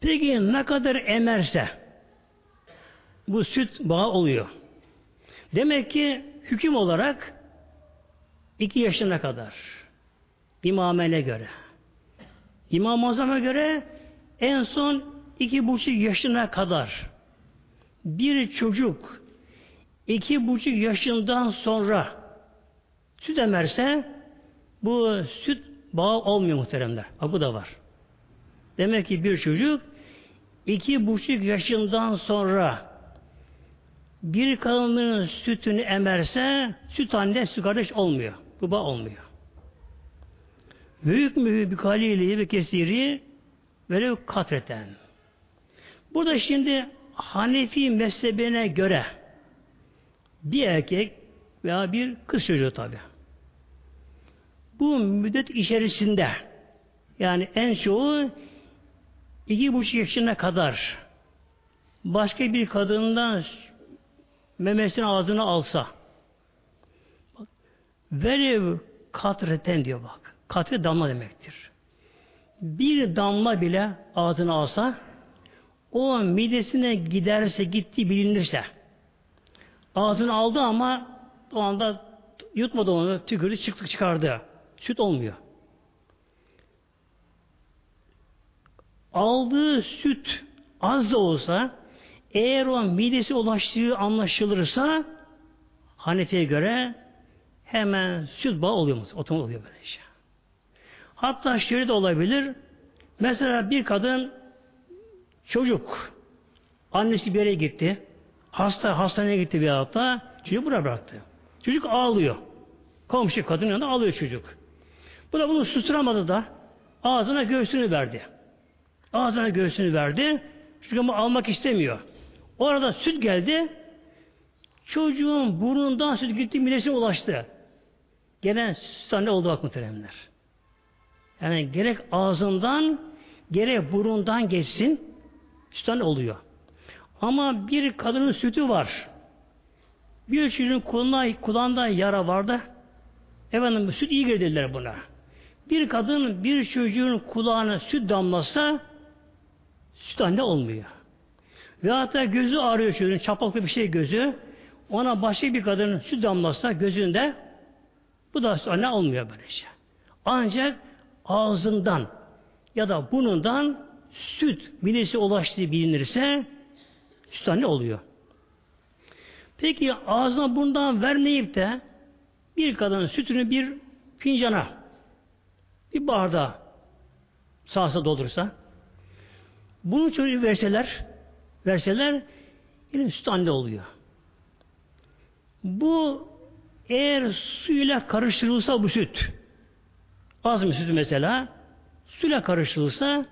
Peki ne kadar emerse bu süt bağı oluyor. Demek ki hüküm olarak iki yaşına kadar imamene göre İmam Azam'a göre en son iki buçuk yaşına kadar bir çocuk iki buçuk yaşından sonra süt emerse bu süt bağı olmuyor muhteremler. Ha, bu da var. Demek ki bir çocuk iki buçuk yaşından sonra bir kadının sütünü emerse süt anne süt kardeş olmuyor. Bu bağ olmuyor. Büyük mü bir kalili ve kesiri böyle katreten. Burada şimdi Hanefi mezhebine göre bir erkek veya bir kız çocuğu tabi. Bu müddet içerisinde yani en çoğu iki buçuk yaşına kadar başka bir kadından memesini ağzına alsa verev katreten diyor bak. Katre damla demektir. Bir damla bile ağzına alsa o midesine giderse gitti bilinirse ağzını aldı ama o anda yutmadı onu tükürdü çıktı çıkardı. Süt olmuyor. Aldığı süt az da olsa eğer o midesi ulaştığı anlaşılırsa Hanefi'ye göre hemen süt bağı oluyor? Otomatik oluyor böyle şey. Hatta şöyle de olabilir. Mesela bir kadın çocuk annesi bir yere gitti. Hasta hastaneye gitti bir hafta. Çocuğu buraya bıraktı. Çocuk ağlıyor. Komşu kadın yanında ağlıyor çocuk. Bu da bunu susturamadı da ağzına göğsünü verdi. Ağzına göğsünü verdi. Çocuk ama almak istemiyor. Orada süt geldi. Çocuğun burnundan süt gitti midesine ulaştı. Gelen süt anne oldu bak muhteremler. Yani gerek ağzından gerek burundan geçsin süt anne oluyor. Ama bir kadının sütü var. Bir çocuğun kulağında, kulağında yara var da efendim süt iyi geldiler buna. Bir kadın bir çocuğun kulağına süt damlasa süt anne olmuyor. Ve hatta gözü ağrıyor çocuğun, çapaklı bir şey gözü. Ona başka bir kadının süt damlasa gözünde bu da süt anne olmuyor böylece. Ancak ağzından ya da burnundan süt midesi ulaştığı bilinirse süt anne oluyor. Peki ağzına bundan vermeyip de bir kadının sütünü bir fincana bir bardağa sağsa doldursa bunu çocuğu verseler verseler yine süt anne oluyor. Bu eğer suyla karıştırılsa bu süt az mı sütü mesela suyla karıştırılsa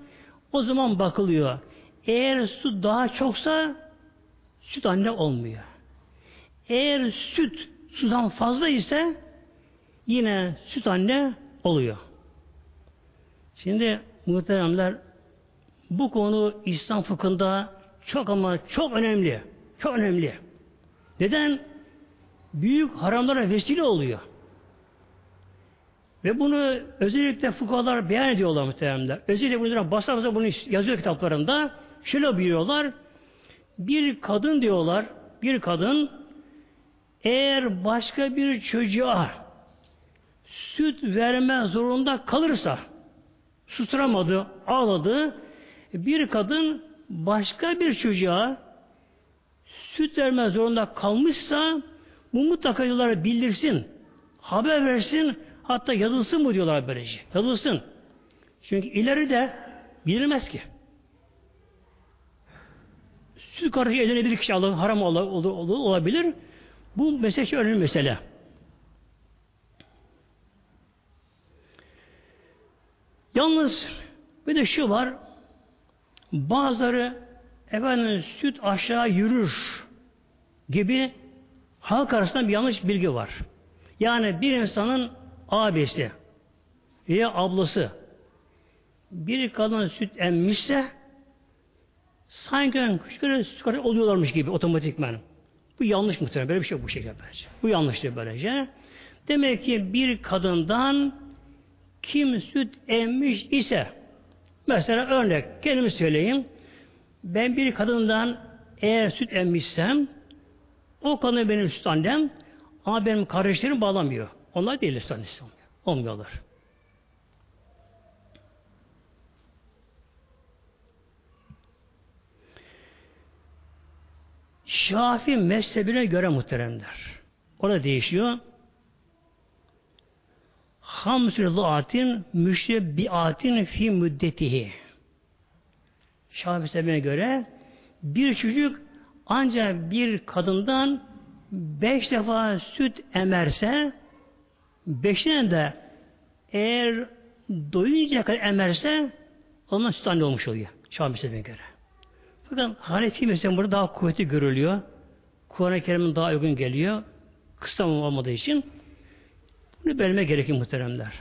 o zaman bakılıyor. Eğer su daha çoksa süt anne olmuyor. Eğer süt sudan fazla ise yine süt anne oluyor. Şimdi muhteremler bu konu İslam fıkhında çok ama çok önemli. Çok önemli. Neden? Büyük haramlara vesile oluyor. Ve bunu özellikle fukahalar beyan ediyorlar muhteremler. Özellikle bunlara basa basa bunu yazıyor kitaplarında. Şöyle buyuruyorlar. Bir kadın diyorlar, bir kadın eğer başka bir çocuğa süt verme zorunda kalırsa susturamadı, ağladı. Bir kadın başka bir çocuğa süt verme zorunda kalmışsa bu mutlaka bildirsin. Haber versin. Hatta yazılsın mı diyorlar böylece. Yazılsın. Çünkü ileri de bilinmez ki. Süt karışı eline bir kişi alır, haram olabilir. Bu mesele şey önemli mesele. Yalnız bir de şu var. Bazıları efendim süt aşağı yürür gibi halk arasında bir yanlış bilgi var. Yani bir insanın abisi veya ablası bir kadın süt emmişse sanki şöyle süt oluyorlarmış gibi otomatikman. Bu yanlış muhtemelen. Böyle bir şey bu şekilde bence. Bu yanlıştır böylece. Demek ki bir kadından kim süt emmiş ise mesela örnek kendimi söyleyeyim. Ben bir kadından eğer süt emmişsem o kadın benim süt annem ama benim kardeşlerim bağlamıyor. Onlar değil annesi olmuyor. Olmuyorlar. Şafi mezhebine göre muhteremler. O da değişiyor. Hamsül atin müştebbiatin fi müddetihi. Şafi mezhebine göre bir çocuk ancak bir kadından beş defa süt emerse beşine de eğer doyunca kadar emerse ondan süt anne olmuş oluyor. Mezhebine göre. Fakat Hanefi mesela burada daha kuvvetli görülüyor. Kur'an-ı Kerim'in daha uygun geliyor. Kısa olmadığı için bunu belirme gerekir muhteremler.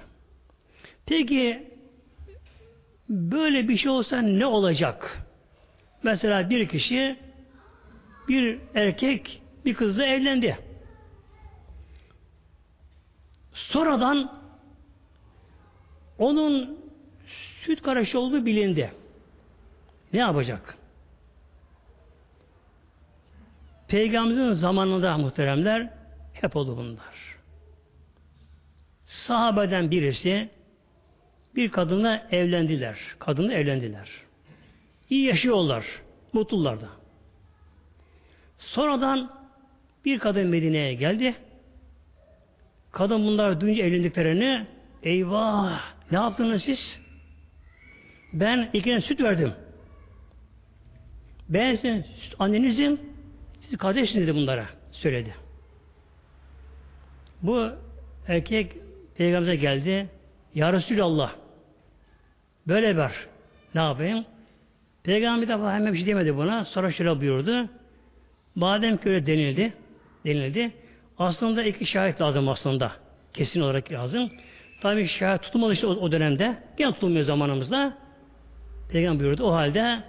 Peki böyle bir şey olsa ne olacak? Mesela bir kişi bir erkek bir kızla evlendi. Sonradan onun süt karışı olduğu bilindi. Ne yapacak? Peygamberimizin zamanında muhteremler hep oldu bunlar. Sahabeden birisi bir kadınla evlendiler. Kadınla evlendiler. İyi yaşıyorlar. Mutlular da. Sonradan bir kadın Medine'ye geldi. Kadın bunlar duyunca evlendiklerini eyvah ne yaptınız siz? ben ikine süt verdim. Ben sizin süt annenizim, siz kardeşsiniz dedi bunlara. Söyledi. Bu erkek peygamberimize geldi. Ya Resulallah böyle var. Ne yapayım? Peygamber defa hemen bir şey demedi buna. Sonra şöyle buyurdu. Madem ki öyle denildi, denildi. Aslında iki şahit lazım aslında. Kesin olarak lazım. Tabii şahit tutulmadı işte o, o dönemde. Gene tutulmuyor zamanımızda. Peygamber buyurdu. O halde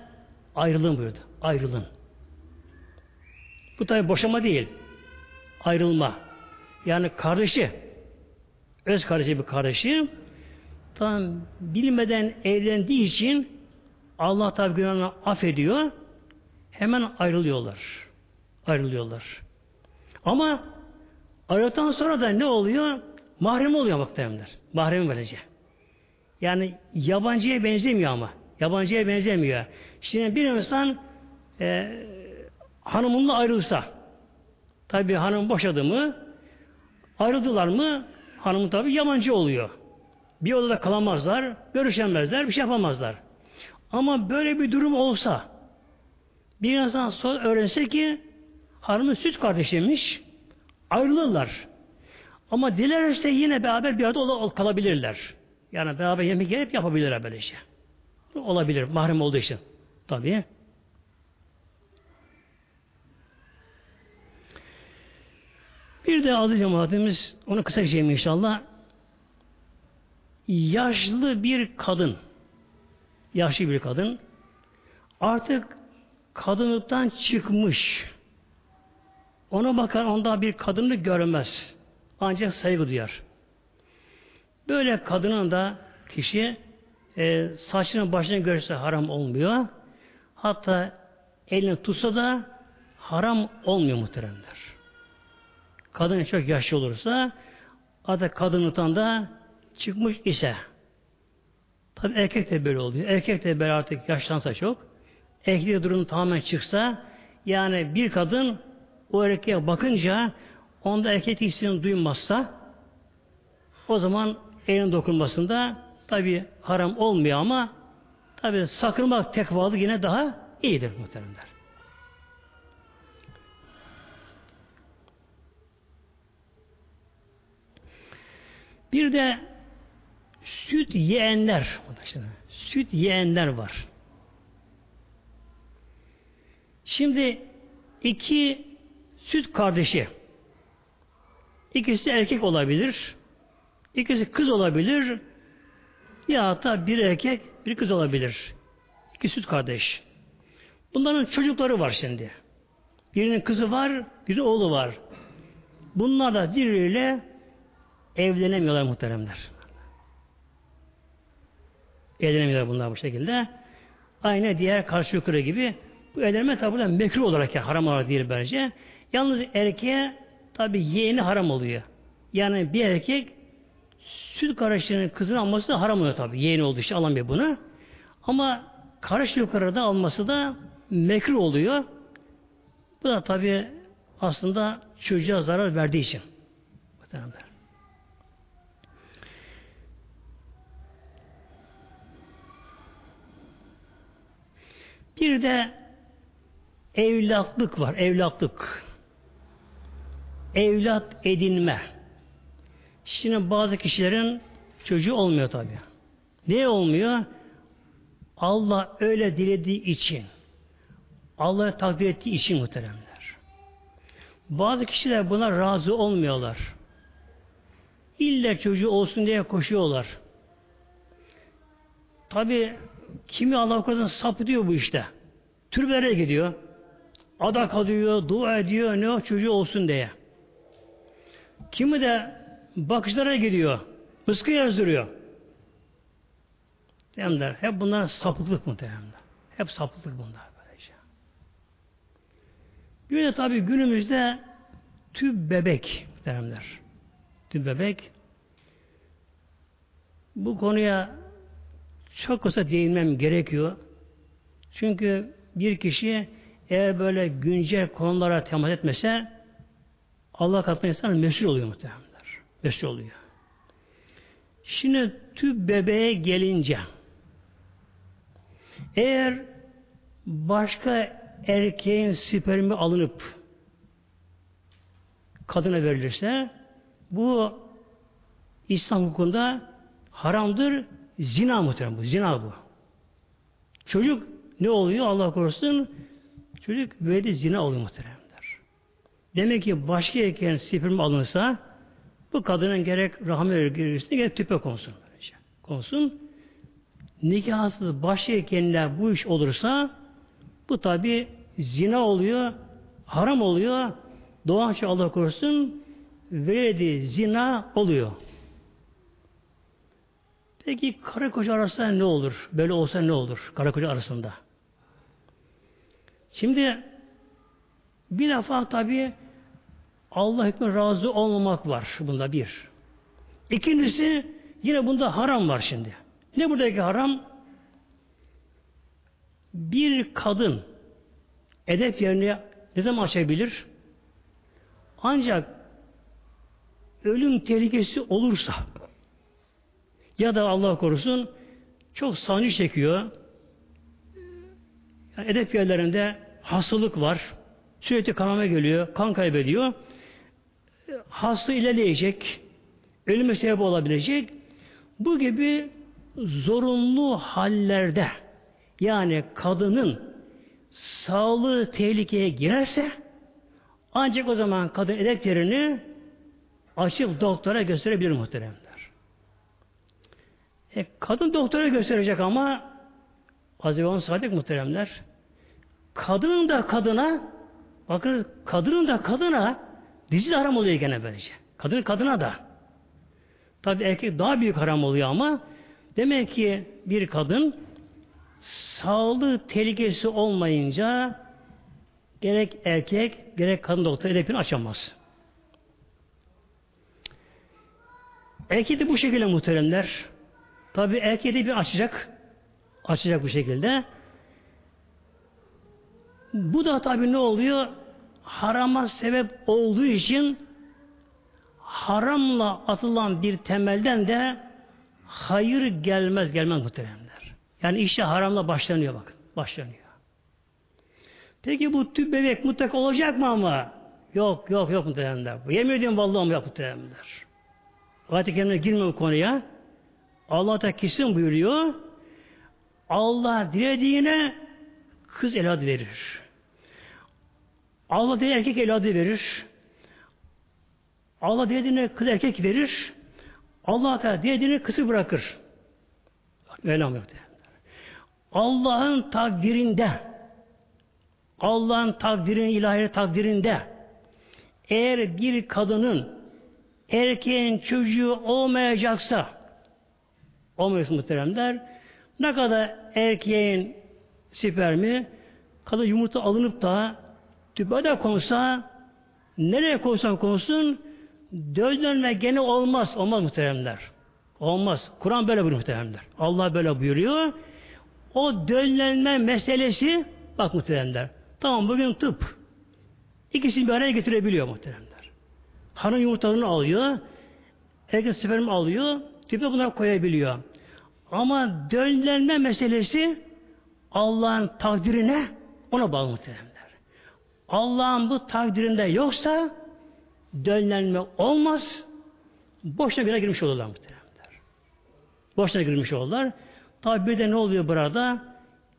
ayrılın buyurdu. Ayrılın. Bu tabi boşama değil. Ayrılma. Yani kardeşi öz kardeşi bir kardeşi tam bilmeden evlendiği için Allah tabi günahını affediyor. Hemen ayrılıyorlar. Ayrılıyorlar. Ama ayrıldıktan sonra da ne oluyor? Mahrem oluyor muhtemelenler. Mahremi böylece. Yani yabancıya benzemiyor ama. Yabancıya benzemiyor. Şimdi bir insan e, hanımınla ayrılsa tabi hanım boşadı mı ayrıldılar mı hanımın tabi yabancı oluyor. Bir odada kalamazlar, görüşemezler, bir şey yapamazlar. Ama böyle bir durum olsa bir insan öğrense ki hanımın süt kardeşiymiş ayrılırlar. Ama dilerse yine beraber bir arada kalabilirler. Yani beraber yemek gelip yapabilirler böyle şey. Olabilir mahrem olduğu için. Tabii. Bir de adı cemaatimiz, onu kısa geçeyim inşallah. Yaşlı bir kadın, yaşlı bir kadın, artık kadınlıktan çıkmış. Ona bakar, onda bir kadını görmez. Ancak saygı duyar. Böyle kadının da kişi e, saçının başını görse haram olmuyor. Hatta elini tutsa da haram olmuyor muhteremler. Kadın çok yaşlı olursa hatta kadınlıktan da çıkmış ise tabi erkek de böyle oluyor. Erkek de böyle artık yaşlansa çok erkek durum tamamen çıksa yani bir kadın o erkeğe bakınca onda erkek hissini duymazsa o zaman elin dokunmasında tabi haram olmuyor ama tabi sakınmak tekvalı yine daha iyidir muhteremler. Bir de süt yeğenler, süt yeğenler var. Şimdi iki süt kardeşi, ikisi erkek olabilir, ikisi kız olabilir, ya da bir erkek, bir kız olabilir. İki süt kardeş. Bunların çocukları var şimdi. Birinin kızı var, bir oğlu var. Bunlar da birbiriyle evlenemiyorlar muhteremler. Evlenemiyorlar bunlar bu şekilde. Aynı diğer karşı yukarı gibi bu evlenme tabi mekruh olarak yani haram olarak değil bence. Yalnız erkeğe tabi yeğeni haram oluyor. Yani bir erkek süt kardeşinin kızını alması da haram oluyor tabi. Yeğeni olduğu için alamıyor bunu. Ama karış yukarıda alması da mekruh oluyor. Bu da tabi aslında çocuğa zarar verdiği için. Bir de evlatlık var. Evlatlık. Evlat edinme. Şimdi bazı kişilerin çocuğu olmuyor tabi. Ne olmuyor? Allah öyle dilediği için. Allah takdir ettiği için muhteremler. Bazı kişiler buna razı olmuyorlar. İlle çocuğu olsun diye koşuyorlar. Tabi kimi Allah korusun sapıtıyor bu işte. Türbelere gidiyor. Adak alıyor, dua ediyor, ne o çocuğu olsun diye. Kimi de bakışlara gidiyor. Iskı yazdırıyor. Demler. Hep bunlar sapıklık mı demler. Hep sapıklık bunlar böylece. Bir de tabi günümüzde tüp bebek demler. Tüp bebek. Bu konuya çok kısa değinmem gerekiyor. Çünkü bir kişi eğer böyle güncel konulara temas etmese Allah katında insan mesul oluyor muhtemelenler. Mesul oluyor. Şimdi tüp bebeğe gelince Eğer başka erkeğin spermi alınıp kadına verilirse bu İslam hukukunda haramdır. Zina muhtemelen bu. Zina bu. Çocuk ne oluyor Allah korusun? Çocuk böyle zina oluyor muhteremler. Demek ki başka erkeğin spermi alınırsa bu kadının gerek rahmi örgüsüne gerek tüpe konsun. Konsun. Nikahsız başka erkeğinle bu iş olursa bu tabi zina oluyor, haram oluyor. Doğan şey Allah korusun verdiği zina oluyor. Peki karı koca arasında ne olur? Böyle olsa ne olur karı koca arasında? Şimdi bir defa tabi Allah hükmü razı olmamak var bunda bir. İkincisi yine bunda haram var şimdi. Ne buradaki haram? Bir kadın edep yerini ne zaman açabilir? Ancak ölüm tehlikesi olursa ya da Allah korusun çok sancı çekiyor. Yani edep yerlerinde hastalık var. Sürekli kanama geliyor. Kan kaybediyor. Hasta ilerleyecek. Ölüme sebep olabilecek. Bu gibi zorunlu hallerde yani kadının sağlığı tehlikeye girerse ancak o zaman kadın yerini açıp doktora gösterebilir muhteremler. E, kadın doktora gösterecek ama Hazreti Sadık muhteremler kadının da kadına bakın kadının da kadına dizi haram oluyor gene böylece. Kadın kadına da. Tabi erkek daha büyük haram oluyor ama demek ki bir kadın sağlığı tehlikesi olmayınca gerek erkek gerek kadın doktor edepini açamaz. Erkek de bu şekilde muhteremler. Tabi erkeği de bir açacak. Açacak bu şekilde. Bu da tabi ne oluyor? Harama sebep olduğu için haramla atılan bir temelden de hayır gelmez gelmez muhteremler. Yani işte haramla başlanıyor bakın. Başlanıyor. Peki bu tüp bebek mutlaka olacak mı ama? Yok yok yok muhteremler. Yemin ediyorum vallahi ama yok muhteremler. Ayet-i girme bu konuya. Allah da kesin buyuruyor. Allah dilediğine kız eladı verir. Allah dilediğine erkek eladı verir. Allah dilediğine kız erkek verir. Allah da dilediğine kızı bırakır. Bak Mevlam yok Allah'ın takdirinde Allah'ın takdirin ilahi takdirinde eğer bir kadının erkeğin çocuğu olmayacaksa olmuyorsun muhteremler ne kadar erkeğin spermi kadın yumurta alınıp da tüpe de konsa nereye konsan konsun dözlenme gene olmaz. Olmaz muhteremler. Olmaz. Kur'an böyle buyuruyor muhteremler. Allah böyle buyuruyor. O döllenme meselesi bak muhteremler. Tamam bugün tıp. İkisini bir araya getirebiliyor muhteremler. Hanım yumurtalarını alıyor. Erkek sperm alıyor. Tüpe bunlar koyabiliyor. Ama döllenme meselesi Allah'ın takdirine ona bağlı muhteremler. Allah'ın bu takdirinde yoksa dönlenme olmaz. Boşuna güne girmiş olurlar muhteremler. Boşuna girmiş olurlar. Tabi bir de ne oluyor burada?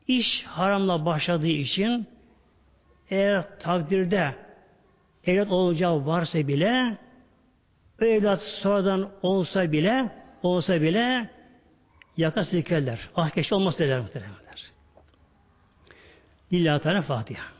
İş haramla başladığı için eğer takdirde evlat olacağı varsa bile evlat sonradan olsa bile olsa bile yaka silkeler. Ah keşke olmaz derler muhteremler. Lillahi Teala Fatiha.